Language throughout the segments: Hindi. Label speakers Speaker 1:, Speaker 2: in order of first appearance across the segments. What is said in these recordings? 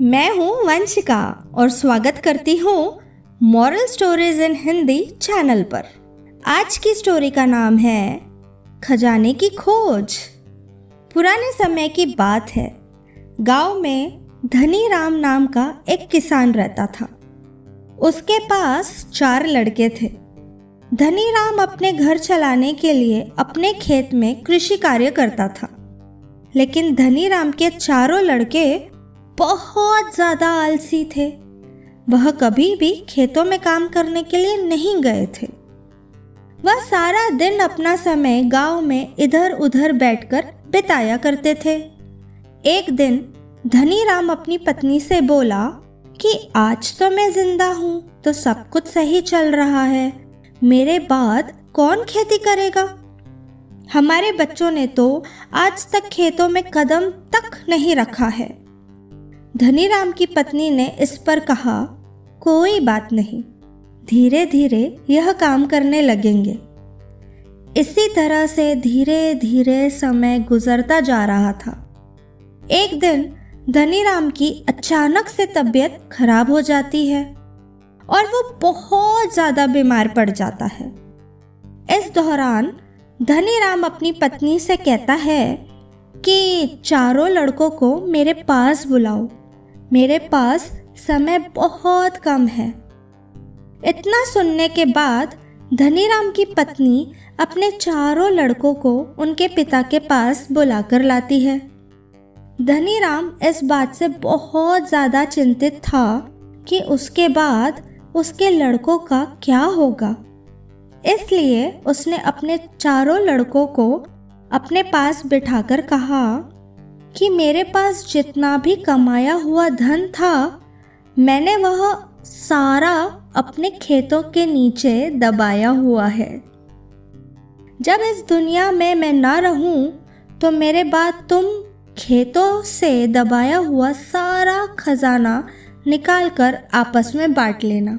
Speaker 1: मैं हूँ वंशिका और स्वागत करती हूँ moral stories in Hindi channel पर। आज की स्टोरी का नाम है खजाने की खोज। पुराने समय की बात है। गाँव में धनी राम नाम का एक किसान रहता था। उसके पास चार लड़के थे। धनी राम अपने घर चलाने के लिए अपने खेत में कृषि कार्य करता था। लेकिन धनी राम के चारों लड़के बहुत ज़्यादा आलसी थे। वह कभी भी खेतों में काम करने के लिए नहीं गए थे। वह सारा दिन अपना समय गाँव में इधर उधर बैठकर बिताया करते थे। एक दिन धनी राम अपनी पत्नी से बोला कि, आज तो मैं ज़िंदा हूँ तो सब कुछ सही चल रहा है। मेरे बाद कौन खेती करेगा? हमारे बच्चों ने तो आज तक खेतों में कदम तक नहीं रखा है। धनीराम की पत्नी ने इस पर कहा, कोई बात नहीं धीरे धीरे यह काम करने लगेंगे। इसी तरह से धीरे धीरे समय गुजरता जा रहा था। एक दिन धनीराम की अचानक से तबीयत खराब हो जाती है और वो बहुत ज़्यादा बीमार पड़ जाता है। इस दौरान धनीराम अपनी पत्नी से कहता है कि, चारों लड़कों को मेरे पास बुलाओ। मेरे पास समय बहुत कम है। इतना सुनने के बाद धनीराम की पत्नी अपने चारों लड़कों को उनके पिता के पास बुलाकर लाती है। धनीराम इस बात से बहुत ज़्यादा चिंतित था कि उसके बाद उसके लड़कों का क्या होगा। इसलिए उसने अपने चारों लड़कों को अपने पास बिठाकर कहा कि मेरे पास जितना भी कमाया हुआ धन था, मैंने वह सारा अपने खेतों के नीचे दबाया हुआ है। जब इस दुनिया में मैं ना रहूँ तो मेरे बाद तुम खेतों से दबाया हुआ सारा खजाना निकाल कर आपस में बांट लेना।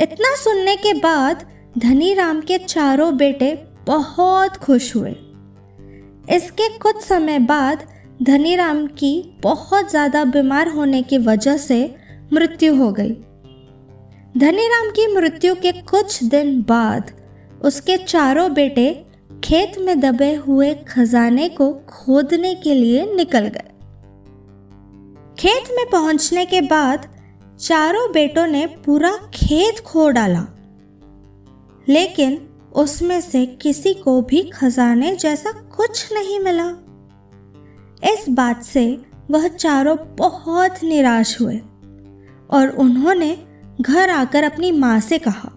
Speaker 1: इतना सुनने के बाद धनी राम के चारों बेटे बहुत खुश हुए। इसके कुछ समय बाद धनी राम की बहुत ज़्यादा बीमार होने की वजह से मृत्यु हो गई। धनी राम की मृत्यु के कुछ दिन बाद उसके चारों बेटे खेत में दबे हुए खजाने को खोदने के लिए निकल गए। खेत में पहुँचने के बाद चारों बेटों ने पूरा खेत खो डाला। लेकिन उसमें से किसी को भी खजाने जैसा कुछ नहीं मिला। इस बात से वह चारों बहुत निराश हुए और उन्होंने घर आकर अपनी माँ से कहा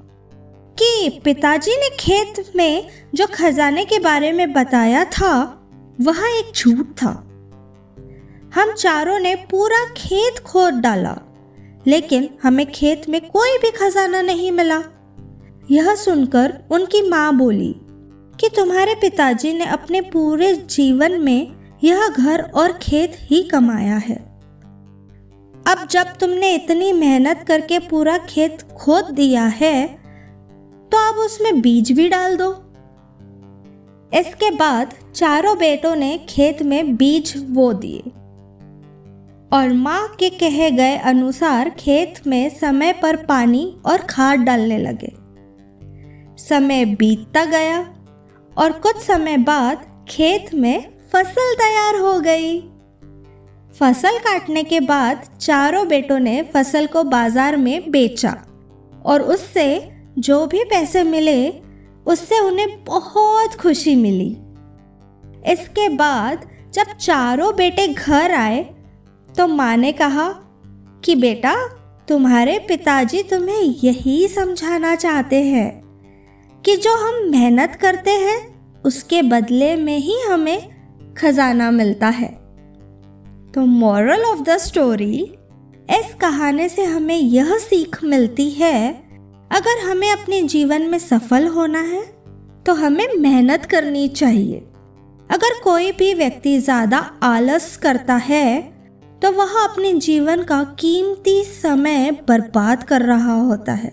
Speaker 1: कि पिताजी ने खेत में जो खजाने के बारे में बताया था, वह एक झूठ था। हम चारों ने पूरा खेत खोद डाला, लेकिन हमें खेत में कोई भी खजाना नहीं मिला। यह सुनकर उनकी माँ बोली, कि तुम्हारे पिताजी ने अपने पूरे जीवन में यह घर और खेत ही कमाया है। अब जब तुमने इतनी मेहनत करके पूरा खेत खोद दिया है तो अब उसमें बीज भी डाल दो। इसके बाद चारों बेटों ने खेत में बीज वो दिए। और माँ के कहे गए अनुसार खेत में समय पर पानी और खाद डालने लगे। समय बीतता गया और कुछ समय बाद खेत में फ़सल तैयार हो गई। फ़सल काटने के बाद चारों बेटों ने फ़सल को बाज़ार में बेचा और उससे जो भी पैसे मिले, उससे उन्हें बहुत खुशी मिली। इसके बाद जब चारों बेटे घर आए तो माँ ने कहा कि बेटा, तुम्हारे पिताजी तुम्हें यही समझाना चाहते हैं। कि जो हम मेहनत करते हैं, उसके बदले में ही हमें खजाना मिलता है। तो मॉरल ऑफ़ द स्टोरी इस कहानी से हमें यह सीख मिलती है, अगर हमें अपने जीवन में सफल होना है तो हमें मेहनत करनी चाहिए। अगर कोई भी व्यक्ति ज़्यादा आलस करता है तो वह अपने जीवन का कीमती समय बर्बाद कर रहा होता है।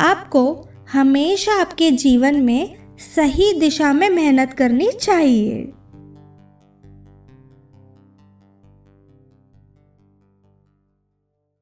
Speaker 1: आपको हमेशा आपके जीवन में सही दिशा में मेहनत करनी चाहिए।